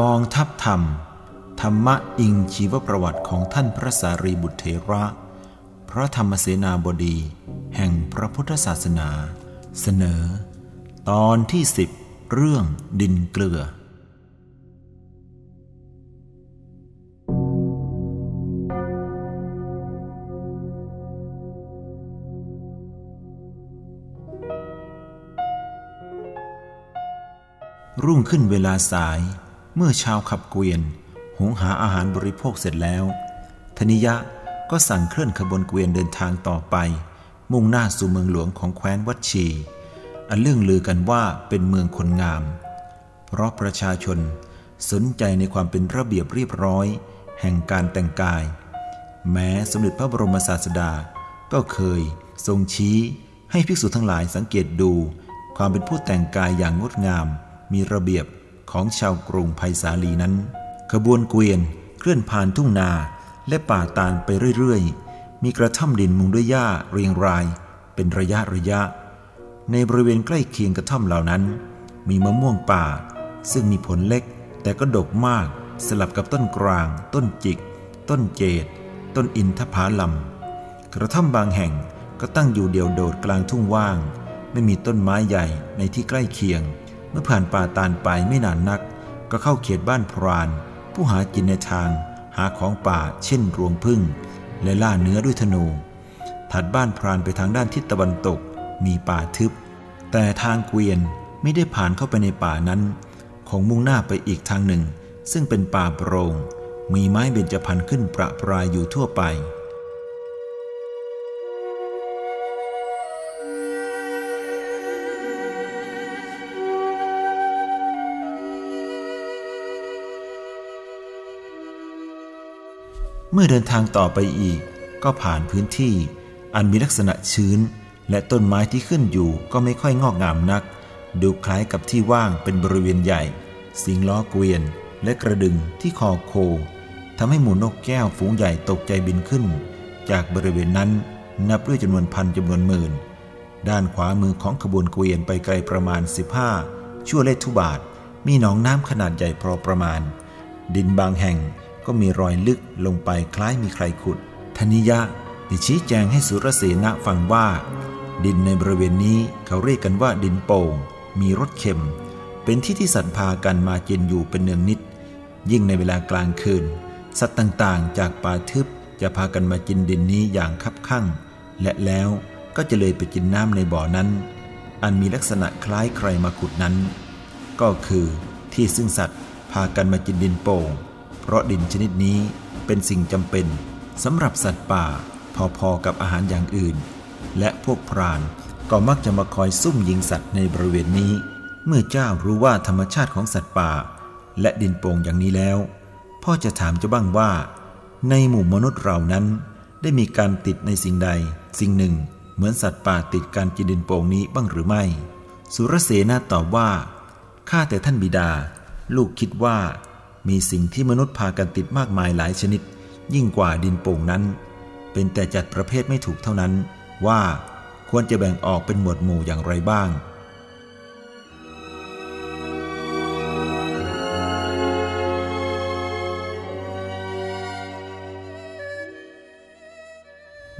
กองทัพธรรม ธรรมะอิงชีวประวัติของท่านพระสารีบุตรเถระ พระธรรมเสนาบดี แห่งพระพุทธศาสนา เสนอ ตอนที่สิบเรื่องดินเกลือ รุ่งขึ้นเวลาสาย เมื่อชาวขับเกวียนหุงหาอาหารบริโภคเสร็จแล้ว ธนิยะก็สั่งเคลื่อนขบวนเกวียนเดินทางต่อไป มุ่งหน้าสู่เมืองหลวงของแคว้นวัดชี อันเรื่องลือกันว่าเป็นเมืองคนงาม เพราะประชาชนสนใจในความเป็นระเบียบเรียบร้อย แห่งการแต่งกาย แม้สมเด็จพระบรมศาสดา ก็เคยทรงชี้ให้ภิกษุทั้งหลายสังเกตดู ความเป็นผู้แต่งกายอย่างงดงาม มีระเบียบ ของชาวกรุงไผ่สาลีนั้น ขบวนเกวียนเคลื่อนผ่านทุ่งนาและป่าตาลไปเรื่อยๆ มีกระท่อมดินมุงด้วยหญ้าเรียงราย เป็นระยะระยะ ในบริเวณใกล้เคียงกระท่อมเหล่านั้น มีมะม่วงป่า ซึ่งมีผลเล็กแต่ก็ดกมากสลับกับต้นกลาง ต้นจิก ต้นเจดต้นอินทผาลัมกระท่อมบางแห่งก็ตั้งอยู่เดี่ยวโดดกลางทุ่งว่าง ไม่มีต้นไม้ใหญ่ในที่ใกล้เคียง เมื่อผ่านป่าตาลไปไม่นานนัก ก็เข้าเขตบ้านพราน ผู้หากินในทางหาของป่าเช่นรวงพึ่ง และล่าเนื้อด้วยธนู ถัดบ้านพรานไปทางด้านทิศตะวันตกมีป่าทึบ แต่ทางเกวียนไม่ได้ผ่านเข้าไปในป่านั้นคงมุ่งหน้าไปอีกทางหนึ่ง ซึ่งเป็นป่าโปรง่งมีไม้เบญจพรรณขึ้นประปรายอยู่ทั่วไป เมื่อเดินทางต่อไปอีก ก็ผ่านพื้นที่ อันมีลักษณะชื้น และต้นไม้ที่ขึ้นอยู่ก็ไม่ค่อยงอกงามนัก ดูคล้ายกับที่ว่างเป็นบริเวณใหญ่ สิงล้อเกวียน และกระดึงที่คอโคทำให้หมูนกแก้วฝูงใหญ่ตกใจบินขึ้น จากบริเวณนั้นนับด้วยจำนวนพันจำนวนหมื่น ด้านขวามือของขบวนเกวียนไปไกลประมาณ 15 ชั่วเลทุบาท มีหนองน้ำขนาดใหญ่พอประมาณ ดินบางแห่ง ก็มีรอยลึกลงไปคล้ายมีใครขุดธนิยะได้ชี้แจงให้สุรเสนะฟังว่า ดินในบริเวณนี้เขาเรียกกันว่าดินโป่ง มีรสเค็ม เป็นที่ที่สัตว์พากันมาเจนอยู่เป็นเนืองนิด ยิ่งในเวลากลางคืน สัตว์ต่างๆ จากป่าทึบจะพากันมากินดินนี้อย่างคับคั่งและแล้วก็จะเลยไปกินน้ำในบ่อนั้น อันมีลักษณะคล้ายใครมาขุดนั้น ก็คือที่ซึ่งสัตว์พากันมากินดินโป่ง เพราะดินชนิดนี้เป็นสิ่งจำเป็นสำหรับสัตว์ป่าพอๆกับอาหารอย่างอื่น และพวกพรานก็มักจะมาคอยซุ่มยิงสัตว์ในบริเวณนี้ เมื่อเจ้ารู้ว่าธรรมชาติของสัตว์ป่า และดินโป่งอย่างนี้แล้ว พ่อจะถามเจ้าบ้างว่า ในหมู่มนุษย์เรานั้น ได้มีการติดในสิ่งใด สิ่งหนึ่ง เหมือนสัตว์ป่าติดการกินดินโป่งนี้บ้างหรือไม่ สุรเสนาตอบว่าข้าแต่ท่านบิดา ลูกคิดว่า มีสิ่งที่มนุษย์พากันติดมากมายหลายชนิด ยิ่งกว่าดินโป่งนั้น เป็นแต่จัดประเภทไม่ถูกเท่านั้น ว่าควรจะแบ่งออกเป็นหมวดหมู่อย่างไรบ้าง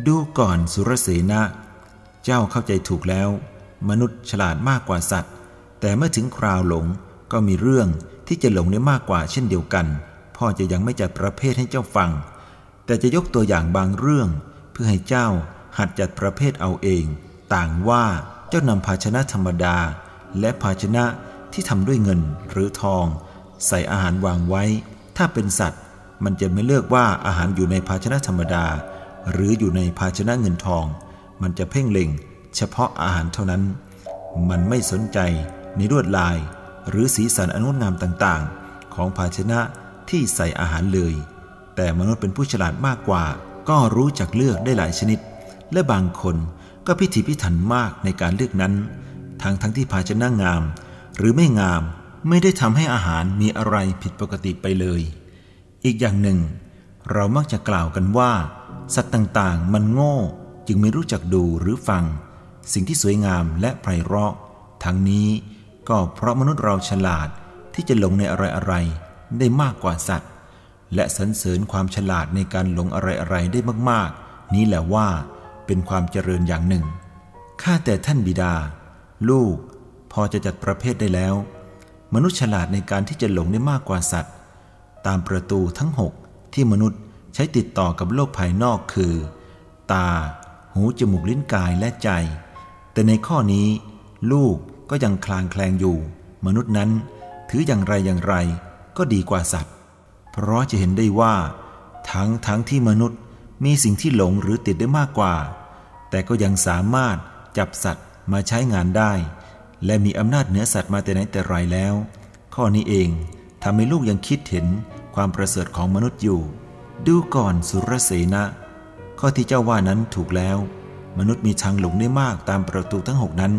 ดูก่อนสุรเสนะ เจ้าเข้าใจถูกแล้ว มนุษย์ฉลาดมากกว่าสัตว์ แต่เมื่อถึงคราวหลงก็มีเรื่อง ที่จะหลงได้มากกว่าเช่นเดียวกัน พ่อจะยังไม่จัดประเภทให้เจ้าฟัง แต่จะยกตัวอย่างบางเรื่อง เพื่อให้เจ้าหัดจัดประเภทเอาเอง ต่างว่าเจ้านำภาชนะธรรมดา และภาชนะที่ทำด้วยเงินหรือทอง ใส่อาหารวางไว้ ถ้าเป็นสัตว์ มันจะไม่เลือกว่าอาหารอยู่ในภาชนะธรรมดา หรืออยู่ในภาชนะเงินทอง มันจะเพ่งเล็ง เฉพาะอาหารเท่านั้น มันไม่สนใจในลวดลาย หรือสีสันอนงดงามต่างๆ ของภาชนะที่ใส่อาหารเลย แต่มนุษย์เป็นผู้ฉลาดมากกว่า ก็รู้จักเลือกได้หลายชนิด และบางคนก็พิถีพิถันมากในการเลือกนั้น ทั้งทั้งที่ภาชนะงาม หรือไม่งามไม่ได้ทำให้อาหารมีอะไรผิดปกติไปเลย อีกอย่างหนึ่ง เรามักจะกล่าวกันว่า สัตว์ต่างๆ มันโง่ จึงไม่รู้จักดูหรือฟัง สิ่งที่สวยงามและไพเราะ ทั้งนี้ ก็เพราะมนุษย์เราฉลาดที่จะหลงในอะไรๆได้มากกว่าสัตว์ และสรรเสริญความฉลาดในการหลงอะไรๆได้มากๆ นี้แหละว่าเป็นความเจริญอย่างหนึ่ง ข้าแต่ท่านบิดา ลูกพอจะจัดประเภทได้แล้ว มนุษย์ฉลาดในการที่จะหลงได้มากกว่าสัตว์ ตามประตูทั้งหกที่มนุษย์ใช้ติดต่อกับโลกภายนอกคือ ตา หู จมูก ลิ้นกายและใจ แต่ในข้อนี้ ลูก ก็ยังคลางแคลงอยู่ มนุษย์นั้นถืออย่างไรอย่างไรก็ดีกว่าสัตว์ เพราะจะเห็นได้ว่า ทั้งทั้งที่มนุษย์มีสิ่งที่หลงหรือติดได้มากกว่า แต่ก็ยังสามารถจับสัตว์มาใช้งานได้ และมีอำนาจเหนือสัตว์มาแต่ไหนแต่ไรแล้ว ข้อนี้เองทำให้ลูกยังคิดเห็นความประเสริฐของมนุษย์อยู่ ดูก่อนสุรเสนะ ข้อที่เจ้าว่านั้นถูกแล้ว มนุษย์มีทางหลงได้มากตามประตูทั้งหกนั้น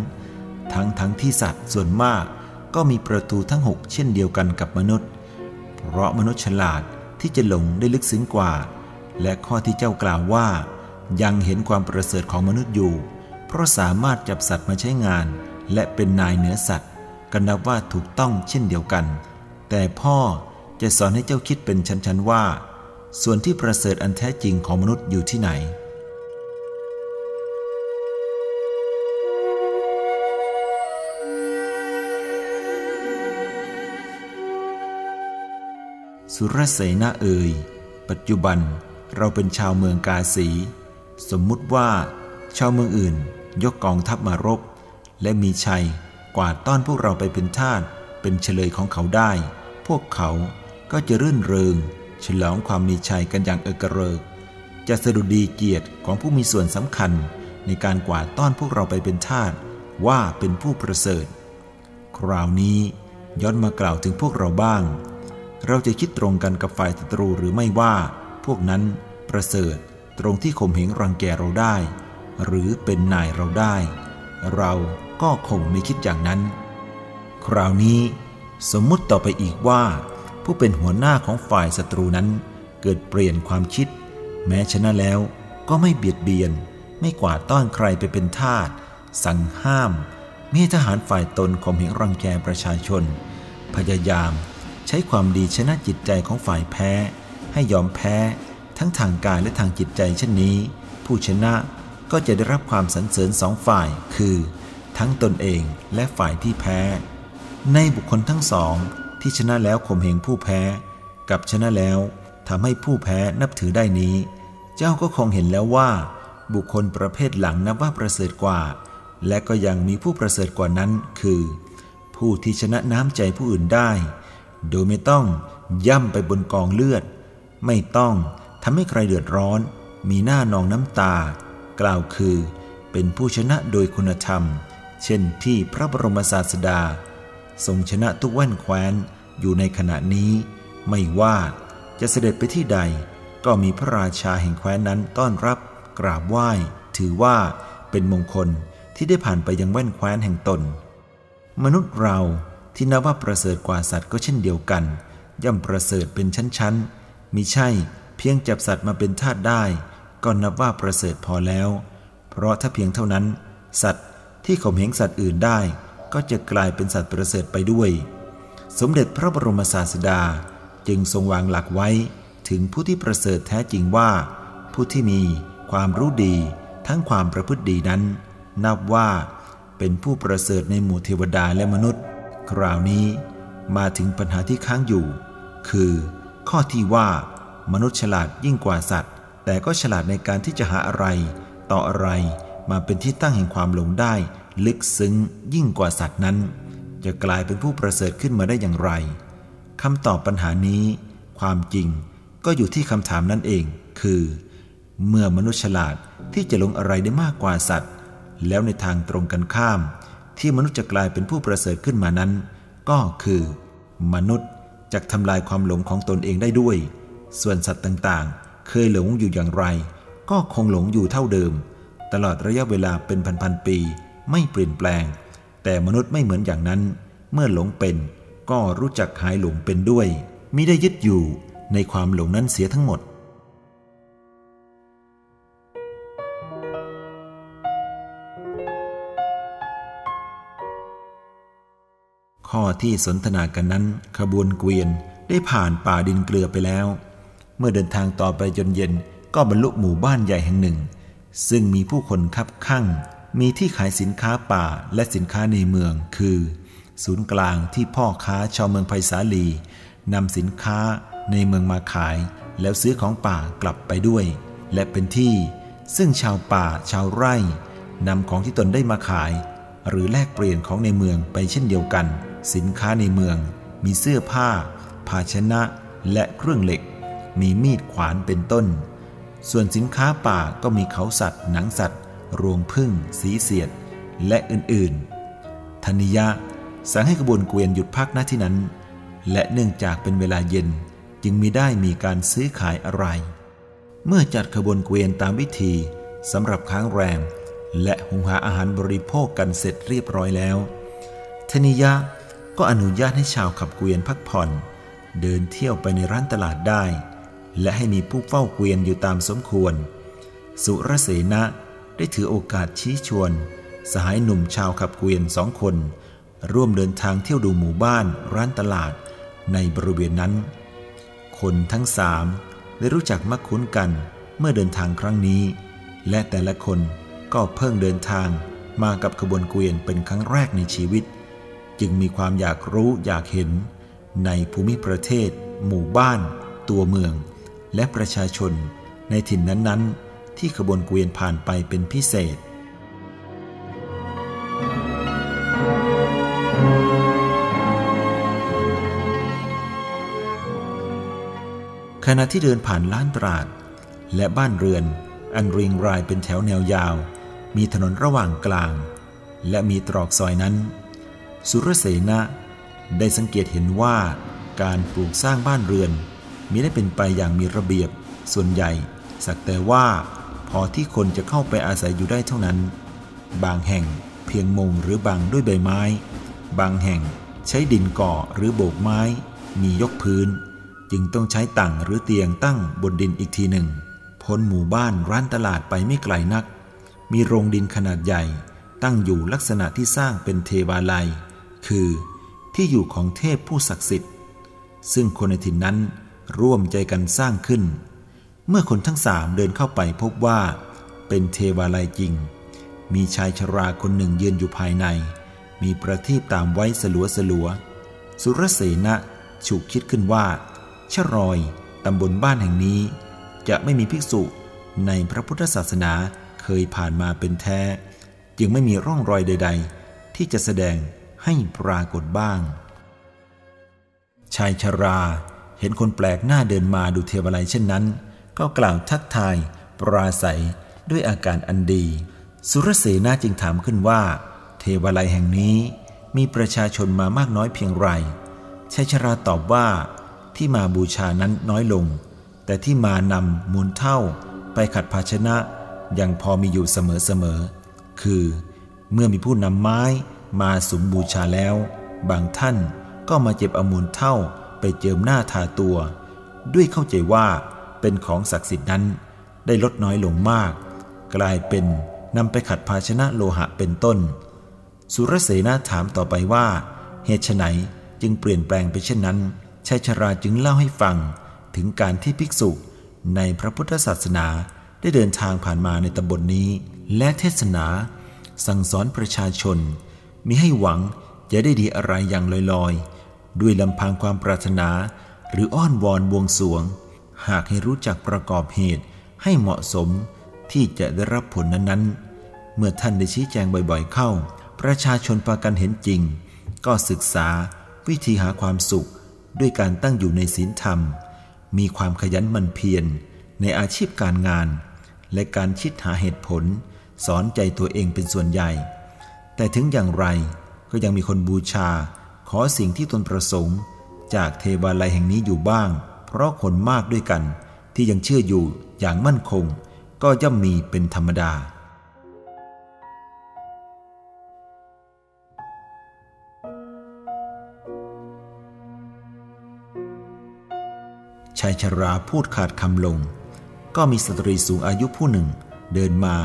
ทั้งทั้งที่สัตว์ส่วนมากก็มีประตูทั้งหกเช่นเดียวกันกับมนุษย์ เพราะมนุษย์ฉลาดที่จะหลงได้ลึกซึ้งกว่า และข้อที่เจ้ากล่าวว่า ยังเห็นความประเสริฐของมนุษย์อยู่ เพราะสามารถจับสัตว์มาใช้งาน และเป็นนายเหนือสัตว์ กันนับว่าถูกต้องเช่นเดียวกัน แต่พ่อจะสอนให้เจ้าคิดเป็นชั้นๆว่า ส่วนที่ประเสริฐอันแท้จริงของมนุษย์อยู่ที่ไหน สุรเสนาเอ่ย ปัจจุบันเราเป็นชาวเมืองกาสี สมมุติว่า ชาวเมืองอื่นยกกองทัพมารบ และมีชัยกวาดต้อนพวกเราไปเป็นทาสเป็นเฉลยของเขาได้ พวกเขาก็จะรื่นเริง ฉลองความมีชัยกันอย่างเอกเริก จะสดุดีเกียรติของผู้มีส่วนสำคัญในการกวาดต้อนพวกเราไปเป็นทาสว่าเป็นผู้ประเสริฐ คราวนี้ย้อนมากล่าวถึงพวกเราบ้าง เราจะคิดตรงกันกับฝ่ายศัตรูหรือไม่ว่า พวกนั้นประเสริฐตรงที่ข่มเหงรังแกเราได้ หรือเป็นนายเราได้ เราก็คงไม่คิดอย่างนั้น คราวนี้ สมมุติต่อไปอีกว่า ผู้เป็นหัวหน้าของฝ่ายศัตรูนั้น เกิดเปลี่ยนความคิด แม้ชนะแล้วก็ไม่เบียดเบียน ไม่กวาดต้อนใครไปเป็นทาสสั่งห้ามมีทหารฝ่ายตนข่มเหงรังแกประชาชน พยายาม ใช้ความดีชนะจิตใจของฝ่ายแพ้ ให้ยอมแพ้ ทั้งทางกายและทางจิตใจเช่นนี้ ผู้ชนะก็จะได้รับความสรรเสริญสองฝ่าย คือ ทั้งตนเองและฝ่ายที่แพ้ ในบุคคลทั้งสอง ที่ชนะแล้วข่มเหงผู้แพ้ กับชนะแล้วทำให้ผู้แพ้นับถือได้นี้ เจ้าก็คงเห็นแล้วว่า บุคคลประเภทหลังนับว่าประเสริฐกว่า และก็ยังมีผู้ประเสริฐกว่านั้นคือ ผู้ที่ชนะน้ำใจผู้อื่นได้ โดยไม่ต้องย่ำไปบนกองเลือด ไม่ต้องทำให้ใครเดือดร้อน มีหน้านองน้ำตา กล่าวคือ เป็นผู้ชนะโดยคุณธรรม เช่นที่พระบรมศาสดา ทรงชนะทุกแว่นแคว้นอยู่ในขณะนี้ ไม่ว่าจะเสด็จไปที่ใด ก็มีพระราชาแห่งแคว้นนั้นต้อนรับ กราบไหว้ ถือว่าเป็นมงคลที่ได้ผ่านไปยังแว่นแคว้นแห่งตน มนุษย์เรา ที่นับว่าประเสริฐกว่าสัตว์ก็เช่นเดียวกัน ย่อมประเสริฐเป็นชั้นๆมิใช่เพียงจับสัตว์มาเป็นทาสได้ ก็นับว่าประเสริฐพอแล้ว เพราะถ้าเพียงเท่านั้น สัตว์ที่ข่มเหงสัตว์อื่นได้ ก็จะกลายเป็นสัตว์ประเสริฐไปด้วย สมเด็จพระบรมศาสดาจึงทรงวางหลักไว้ถึงผู้ที่ประเสริฐแท้จริงว่า ผู้ที่มีความรู้ดีทั้งความประพฤติดีนั้น นับว่าเป็นผู้ประเสริฐในหมู่เทวดาและมนุษย์ คราวนี้มาถึงปัญหาที่ค้างอยู่ คือข้อที่ว่ามนุษย์ฉลาดยิ่งกว่าสัตว์ แต่ก็ฉลาดในการที่จะหาอะไร ต่ออะไรมาเป็นที่ตั้งแห่งความหลงได้ ลึกซึ้งยิ่งกว่าสัตว์นั้น จะกลายเป็นผู้ประเสริฐขึ้นมาได้อย่างไรคำตอบปัญหานี้ ความจริงก็อยู่ที่คำถามนั่นเอง คือ เมื่อมนุษย์ฉลาดที่จะลงอะไรได้มากกว่าสัตว์ แล้วในทางตรงกันข้าม ที่มนุษย์จะกลายเป็นผู้ประเสริฐขึ้นมานั้น ก็คือ มนุษย์จะทำลายความหลงของตนเองได้ด้วย ส่วนสัตว์ต่างๆ เคยหลงอยู่อย่างไร ก็คงหลงอยู่เท่าเดิม ตลอดระยะเวลาเป็นพันๆปี ไม่เปลี่ยนแปลง แต่มนุษย์ไม่เหมือนอย่างนั้น เมื่อหลงเป็น ก็รู้จักหายหลงเป็นด้วยมิได้ยึดอยู่ในความหลงนั้นเสียทั้งหมด ข้อที่สนทนากันนั้น ขบวนเกวียนได้ผ่านป่าดินเกลือไปแล้ว เมื่อเดินทางต่อไปจนเย็นก็บรรลุหมู่บ้านใหญ่แห่งหนึ่ง ซึ่งมีผู้คนคับข้างมีที่ขายสินค้าป่าและสินค้าในเมือง คือ ศูนย์กลางที่พ่อค้าชาวเมืองไผ่สาลีนำสินค้าในเมืองมาขาย แล้วซื้อของป่ากลับไปด้วย และเป็นที่ซึ่งชาวป่าชาวไร่นำของที่ตนได้มาขาย หรือแลกเปลี่ยนของในเมืองไปเช่นเดียวกัน สินค้าในเมือง มีเสื้อผ้า ภาชนะ และเครื่องเหล็ก มีมีดขวานเป็นต้น ส่วนสินค้าป่าก็มีเขาสัตว์ หนังสัตว์ รวงพึ่ง สีเสียด และอื่นๆธนิยะ สั่งให้ขบวนเกวียนหยุดพักณที่นั้น และเนื่องจากเป็นเวลาเย็นจึงมีได้มีการซื้อขายอะไร เมื่อจัดขบวนเกวียนตามวิธีสำหรับค้างแรมและหุงหาอาหารบริโภคกันเสร็จเรียบร้อยแล้วธนิยะ ก็อนุญาตให้ชาวขับเกวียนพักผ่อน เดินเที่ยวไปในร้านตลาดได้ และให้มีผู้เฝ้าเกวียนอยู่ตามสมควร สุรเสนะได้ถือโอกาสชี้ชวน สหายหนุ่มชาวขับเกวียนสองคน ร่วมเดินทางเที่ยวดูหมู่บ้านร้านตลาดในบริเวณนั้น คนทั้งสามได้รู้จักมักคุ้นกันเมื่อเดินทางครั้งนี้ และแต่ละคนก็เพิ่งเดินทางมากับขบวนเกวียนเป็นครั้งแรกในชีวิต จึงมีความอยากรู้อยากเห็น ในภูมิประเทศ หมู่บ้าน ตัวเมือง และประชาชน ในถิ่นนั้นๆ ที่ขบวนเกวียนผ่านไปเป็นพิเศษขณะที่เดินผ่านล้านตราด และบ้านเรือน อันเรียงรายเป็นแถวแนวยาว มีถนนระหว่างกลาง และมีตรอกซอยนั้น สุรเสนะได้สังเกตเห็นว่าการปลูกสร้างบ้านเรือนมีได้เป็นไปอย่างมีระเบียบ ส่วนใหญ่ สักแต่ว่าพอที่คนจะเข้าไปอาศัยอยู่ได้เท่านั้น บางแห่งเพียงมุงหรือบังด้วยใบไม้ บางแห่งใช้ดินก่อหรือโบกไม้ มียกพื้น จึงต้องใช้ตั่งหรือเตียงตั้งบนดินอีกทีหนึ่ง พ้นหมู่บ้านร้านตลาดไปไม่ไกลนัก มีโรงดินขนาดใหญ่ ตั้งอยู่ลักษณะที่สร้างเป็นเทวาลัย คือที่อยู่ของเทพผู้ศักดิ์สิทธิ์ ซึ่งคนในถิ่นนั้นร่วมใจกันสร้างขึ้น เมื่อคนทั้งสามเดินเข้าไปพบว่า เป็นเทวาลัยจริง มีชายชราคนหนึ่งยืนอยู่ภายใน มีประทีปตามไว้สลัวสลัว สุรเสนะฉุกคิดขึ้นว่าชรอยตำบลบ้านแห่งนี้ จะไม่มีภิกษุในพระพุทธศาสนาเคยผ่านมาเป็นแท้ จึงไม่มีร่องรอยใด ๆ ที่จะแสดง ให้ปรากฏบ้าง ชายชราเห็นคนแปลกหน้าเดินมาดูเทวาลัยเช่นนั้น ก็กล่าวทักทาย ปราศัยด้วยอาการอันดี สุรเสนาจึงถามขึ้นว่า เทวาลัยแห่งนี้มีประชาชนมามากน้อยเพียงไรชายชราตอบว่า ที่มาบูชานั้นน้อยลง แต่ที่มานำมูลเท่าไปขัดภาชนะยังพอมีอยู่เสมอๆคือ เมื่อมีผู้นำไม้ มาสุมบูชาแล้ว บางท่านก็มาเจ็บอมูลเท่าไปเจิมหน้าทาตัว ด้วยเข้าใจว่าเป็นของศักดิ์สิทธิ์นั้นได้ลดน้อยลงมาก กลายเป็นนำไปขัดภาชนะโลหะเป็นต้น สุรเสนาถามต่อไปว่า เหตุไฉนจึงเปลี่ยนแปลงไปเช่นนั้นชายชราจึงเล่าให้ฟังถึงการที่ภิกษุในพระพุทธศาสนาได้เดินทางผ่านมาในตำบลนนี้ และเทศนา สั่งสอนประชาชน มิให้หวังจะได้ดีอะไรอย่างลอยๆ ด้วยลำพังความปรารถนา หรืออ้อนวอนบวงสวง หากให้รู้จักประกอบเหตุให้เหมาะสมที่จะได้รับผลนั้นๆ เมื่อท่านได้ชี้แจงบ่อยๆเข้า ประชาชนปากันเห็นจริง ก็ศึกษาวิธีหาความสุข ด้วยการตั้งอยู่ในศีลธรรม มีความขยันหมั่นเพียรในอาชีพการงาน และการคิดหาเหตุผล สอนใจตัวเองเป็นส่วนใหญ่ แต่ถึงอย่างไรก็ยังมีคนบูชา ขอสิ่งที่ตนประสงค์ จากเทวาลัยแห่งนี้อยู่บ้าง เพราะคนมากด้วยกัน ที่ยังเชื่ออยู่อย่างมั่นคง ก็ย่อมมีเป็นธรรมดา ชายชราพูดขาดคำลง ก็มีสตรีสูงอายุผู้หนึ่ง เดินมา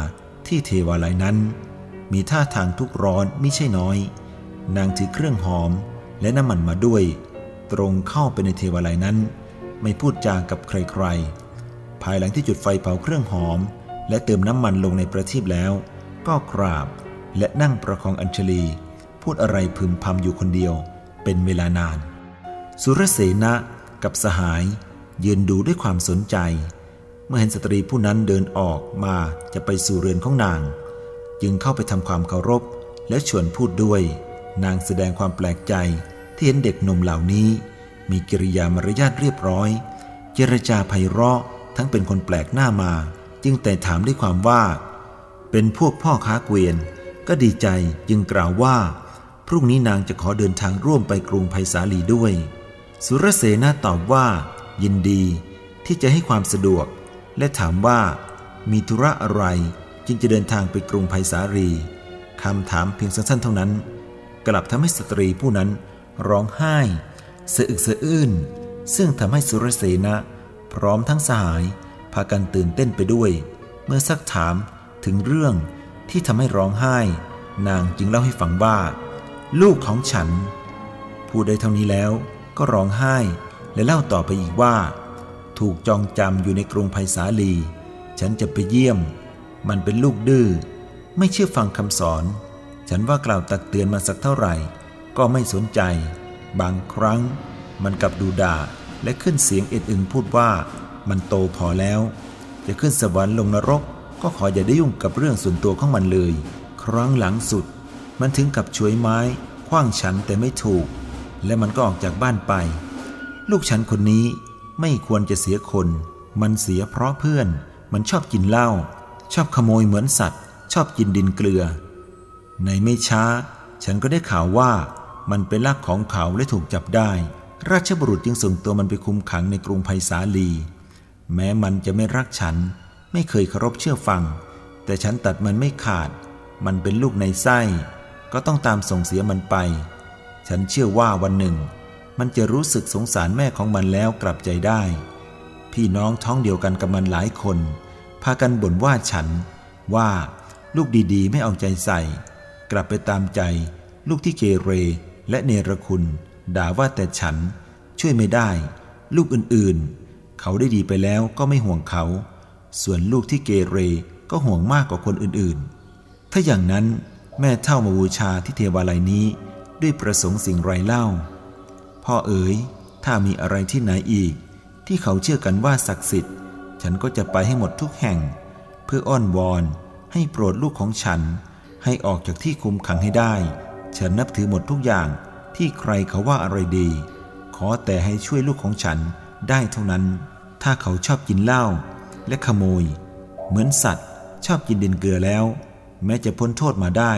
ที่เทวาลัยนั้น มีท่าทางทุกร้อนไม่ใช่น้อย นางถือเครื่องหอมและน้ำมันมาด้วย ตรงเข้าไปในเทวาลัยนั้น ไม่พูดจากับใครๆ ภายหลังที่จุดไฟเผาเครื่องหอม และเติมน้ำมันลงในประทีปแล้ว ก็กราบและนั่งประคองอัญชลี พูดอะไรพึมพำอยู่คนเดียว เป็นเวลานาน สุรเสนะกับสหายยืนดูด้วยความสนใจ เมื่อเห็นสตรีผู้นั้นเดินออกมาจะไปสู่เรือนของนาง จึงเข้าไปทำความเคารพ และชวนพูดด้วย นางแสดงความแปลกใจที่เห็นเด็กหนุ่มเหล่านี้ มีกิริยามารยาทเรียบร้อย เจรจาไพเราะทั้งเป็นคนแปลกหน้ามา จึงแต่ถามด้วยความว่า เป็นพวกพ่อค้าเกวียน ก็ดีใจจึงกล่าวว่า พรุ่งนี้นางจะขอเดินทางร่วมไปกรุงไผ่สาลีด้วย สุรเสนาตอบว่า ยินดีที่จะให้ความสะดวก และถามว่า มีธุระอะไร จึงจะเดินทางไปกรุงไผ่สาลีคำถามเพียงสั้นๆเท่านั้น กลับทำให้สตรีผู้นั้นร้องไห้สะอึกสะอื้นซึ่งทำให้สุรเสนะ พร้อมทั้งสหาย พากันตื่นเต้นไปด้วย เมื่อซักถามถึงเรื่องที่ทำให้ร้องไห้ นางจึงเล่าให้ฟังว่า ลูกของฉัน พูดได้เท่านี้แล้วก็ร้องไห้ และเล่าต่อไปอีกว่า ถูกจองจำอยู่ในกรุงไผ่สาลี ฉันจะไปเยี่ยม มันเป็นลูกดื้อไม่เชื่อฟังคำสอน ฉันว่ากล่าวตักเตือนมาสักเท่าไหร่ ก็ไม่สนใจ บางครั้ง มันกลับดูด่าและขึ้นเสียงเอ็ดอึงพูดว่ามันโตพอแล้ว จะขึ้นสวรรค์ลงนรก ก็ขออย่าได้ยุ่งกับเรื่องส่วนตัวของมันเลย ครั้งหลังสุด มันถึงกับช่วยไม้คว้างฉันแต่ไม่ถูก และมันก็ออกจากบ้านไป ลูกฉันคนนี้ไม่ควรจะเสียคน มันเสียเพราะเพื่อน มันชอบกินเหล้า ชอบขโมยเหมือนสัตว์ ชอบกินดินเกลือ ในไม่ช้า ฉันก็ได้ข่าวว่ามันเป็นลักของเขาและถูกจับได้ ราชบุรุษจึงส่งตัวมันไปคุมขังในกรุงไผ่สาลี แม้มันจะไม่รักฉัน ไม่เคยเคารพเชื่อฟัง แต่ฉันตัดมันไม่ขาด มันเป็นลูกในไส้ ก็ต้องตามส่งเสียมันไป ฉันเชื่อว่าวันหนึ่ง มันจะรู้สึกสงสารแม่ของมันแล้วกลับใจได้ พี่น้องท้องเดียวกันกับมันหลายคนากันบ่นว่าฉันว่าลูกดีๆ ไม่เอาใจใส่ กลับไปตามใจ ลูกที่เกเรและเนรคุณ ด่าว่าแต่ฉัน ช่วยไม่ได้ ลูกอื่นๆ เขาได้ดีไปแล้วก็ไม่ห่วงเขา ส่วนลูกที่เกเรก็ห่วงมากกว่าคนอื่นๆ ถ้าอย่างนั้นแม่เท่ามาบูชาที่เทวาลัยนี้ ด้วยประสงค์สิ่งไรเล่า พ่อเอ๋ยถ้ามีอะไรที่ไหนอีก ที่เขาเชื่อกันว่าศักดิ์สิทธิ์ ฉันก็จะไปให้หมดทุกแห่ง เพื่ออ้อนวอนให้โปรดลูกของฉัน ให้ออกจากที่คุมขังให้ได้ ฉันนับถือหมดทุกอย่างที่ใครเขาว่าอะไรดี ขอแต่ให้ช่วยลูกของฉันได้เท่านั้น ถ้าเขาชอบกินเหล้าและขโมย เหมือนสัตว์ ชอบกินดินเกลือแล้ว แม้จะพ้นโทษมาได้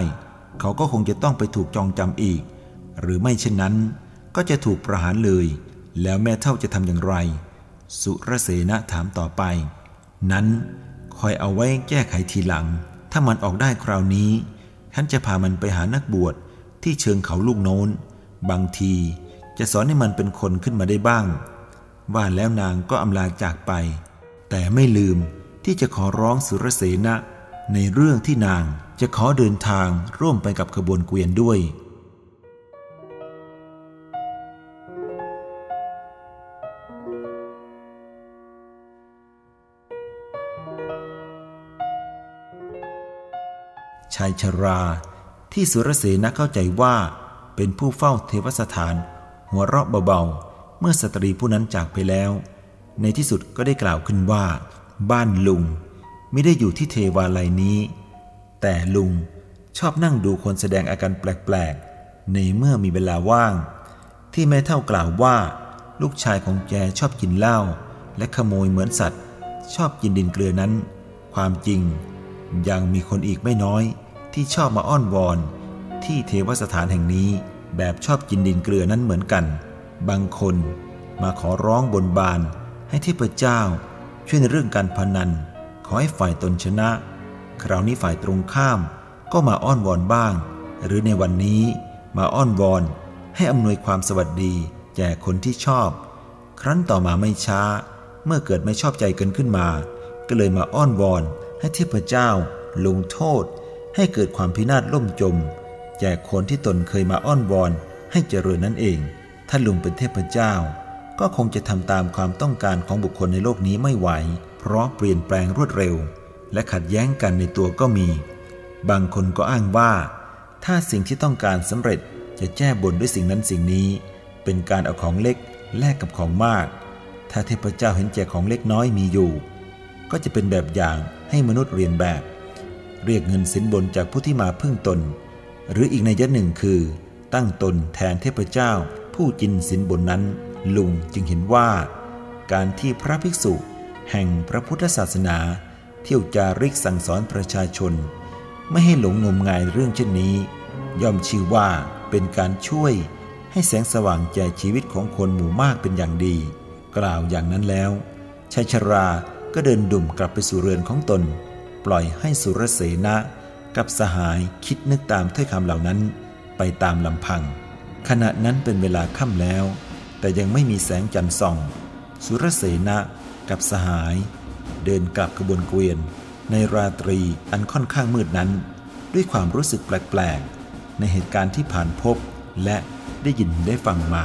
เขาก็คงจะต้องไปถูกจองจำอีก หรือไม่เช่นนั้น ก็จะถูกประหารเลย แล้วแม่เท่าจะทำอย่างไร สุรเสนะถามต่อไป นั้นคอยเอาไว้แก้ไขทีหลัง ถ้ามันออกได้คราวนี้ฉันจะพามันไปหานักบวชที่เชิงเขาลูกโน้น บางทีจะสอนให้มันเป็นคนขึ้นมาได้บ้าง ว่าแล้วนางก็อำลาจากไป แต่ไม่ลืมที่จะขอร้องสุรเสนะในเรื่องที่นางจะขอเดินทางร่วมไปกับขบวนเกวียนด้วย ชายชรา ที่สุรเสนะเข้าใจว่า เป็นผู้เฝ้าเทวสถาน หัวเราะเบาๆ เมื่อสตรีผู้นั้นจากไปแล้ว ในที่สุดก็ได้กล่าวขึ้นว่า บ้านลุงไม่ได้อยู่ที่เทวาลัยนี้ แต่ลุงชอบนั่งดูคนแสดงอาการแปลกๆ ในเมื่อมีเวลาว่าง ที่แม่เท่ากล่าวว่า ลูกชายของแกชอบกินเหล้าและขโมยเหมือนสัตว์ ชอบกินดินเกลือนั้น ความจริงยังมีคนอีกไม่น้อย ที่ชอบมาอ้อนวอน ที่เทวสถานแห่งนี้แบบชอบกินดินเกลือนั้นเหมือนกัน บางคนมาขอร้องบนบานให้เทพเจ้า ช่วยในเรื่องการพนัน ขอให้ฝ่ายตนชนะ คราวนี้ฝ่ายตรงข้ามก็มาอ้อนวอนบ้าง หรือในวันนี้มาอ้อนวอน ให้อำนวยความสวัสดีแก่คนที่ชอบ ครั้นต่อมาไม่ช้า เมื่อเกิดไม่ชอบใจกันขึ้นมา ก็เลยมาอ้อนวอนให้เทพเจ้า ลงโทษ ให้เกิดความพินาศล่มจม แก่คนที่ตนเคยมาอ้อนวอนให้เจริญนั่นเอง ถ้าลุงเป็นเทพเจ้า ก็คงจะทำตามความต้องการของบุคคลในโลกนี้ไม่ไหว เพราะเปลี่ยนแปลงรวดเร็ว และขัดแย้งกันในตัวก็มี บางคนก็อ้างว่า ถ้าสิ่งที่ต้องการสำเร็จจะแจ้บนด้วยสิ่งนั้นสิ่งนี้ เป็นการเอาของเล็กแลกกับของมาก ถ้าเทพเจ้าเห็นแก่ของเล็กน้อยมีอยู่ ก็จะเป็นแบบอย่างให้มนุษย์เรียนแบบ เรียกเงินสินบนจากผู้ที่มาพึ่งตน หรืออีกในยะหนึ่งคือ ตั้งตนแทนเทพเจ้า ผู้จินสินบนนั้น ลุงจึงเห็นว่า การที่พระภิกษุ แห่งพระพุทธศาสนา เที่ยวจาริกสั่งสอนประชาชน ไม่ให้หลงงมงายเรื่องเช่นนี้ ย่อมชื่อว่าเป็นการช่วยให้แสงสว่างแก่ชีวิตของคนหมู่มากเป็นอย่างดี กล่าวอย่างนั้นแล้วชายชราก็เดินดุ่มกลับไปสู่เรือนของตน ปล่อยให้สุรเสนะกับสหายคิดนึกตามถ้อยคำเหล่านั้นไปตามลำพัง ขณะนั้นเป็นเวลาค่ำแล้ว แต่ยังไม่มีแสงจันทร์ส่อง สุรเสนะกับสหาย เดินกลับขบวนเกวียน ในราตรีอันค่อนข้างมืดนั้น ด้วยความรู้สึกแปลกๆ ในเหตุการณ์ที่ผ่านพบและได้ยินได้ฟังมา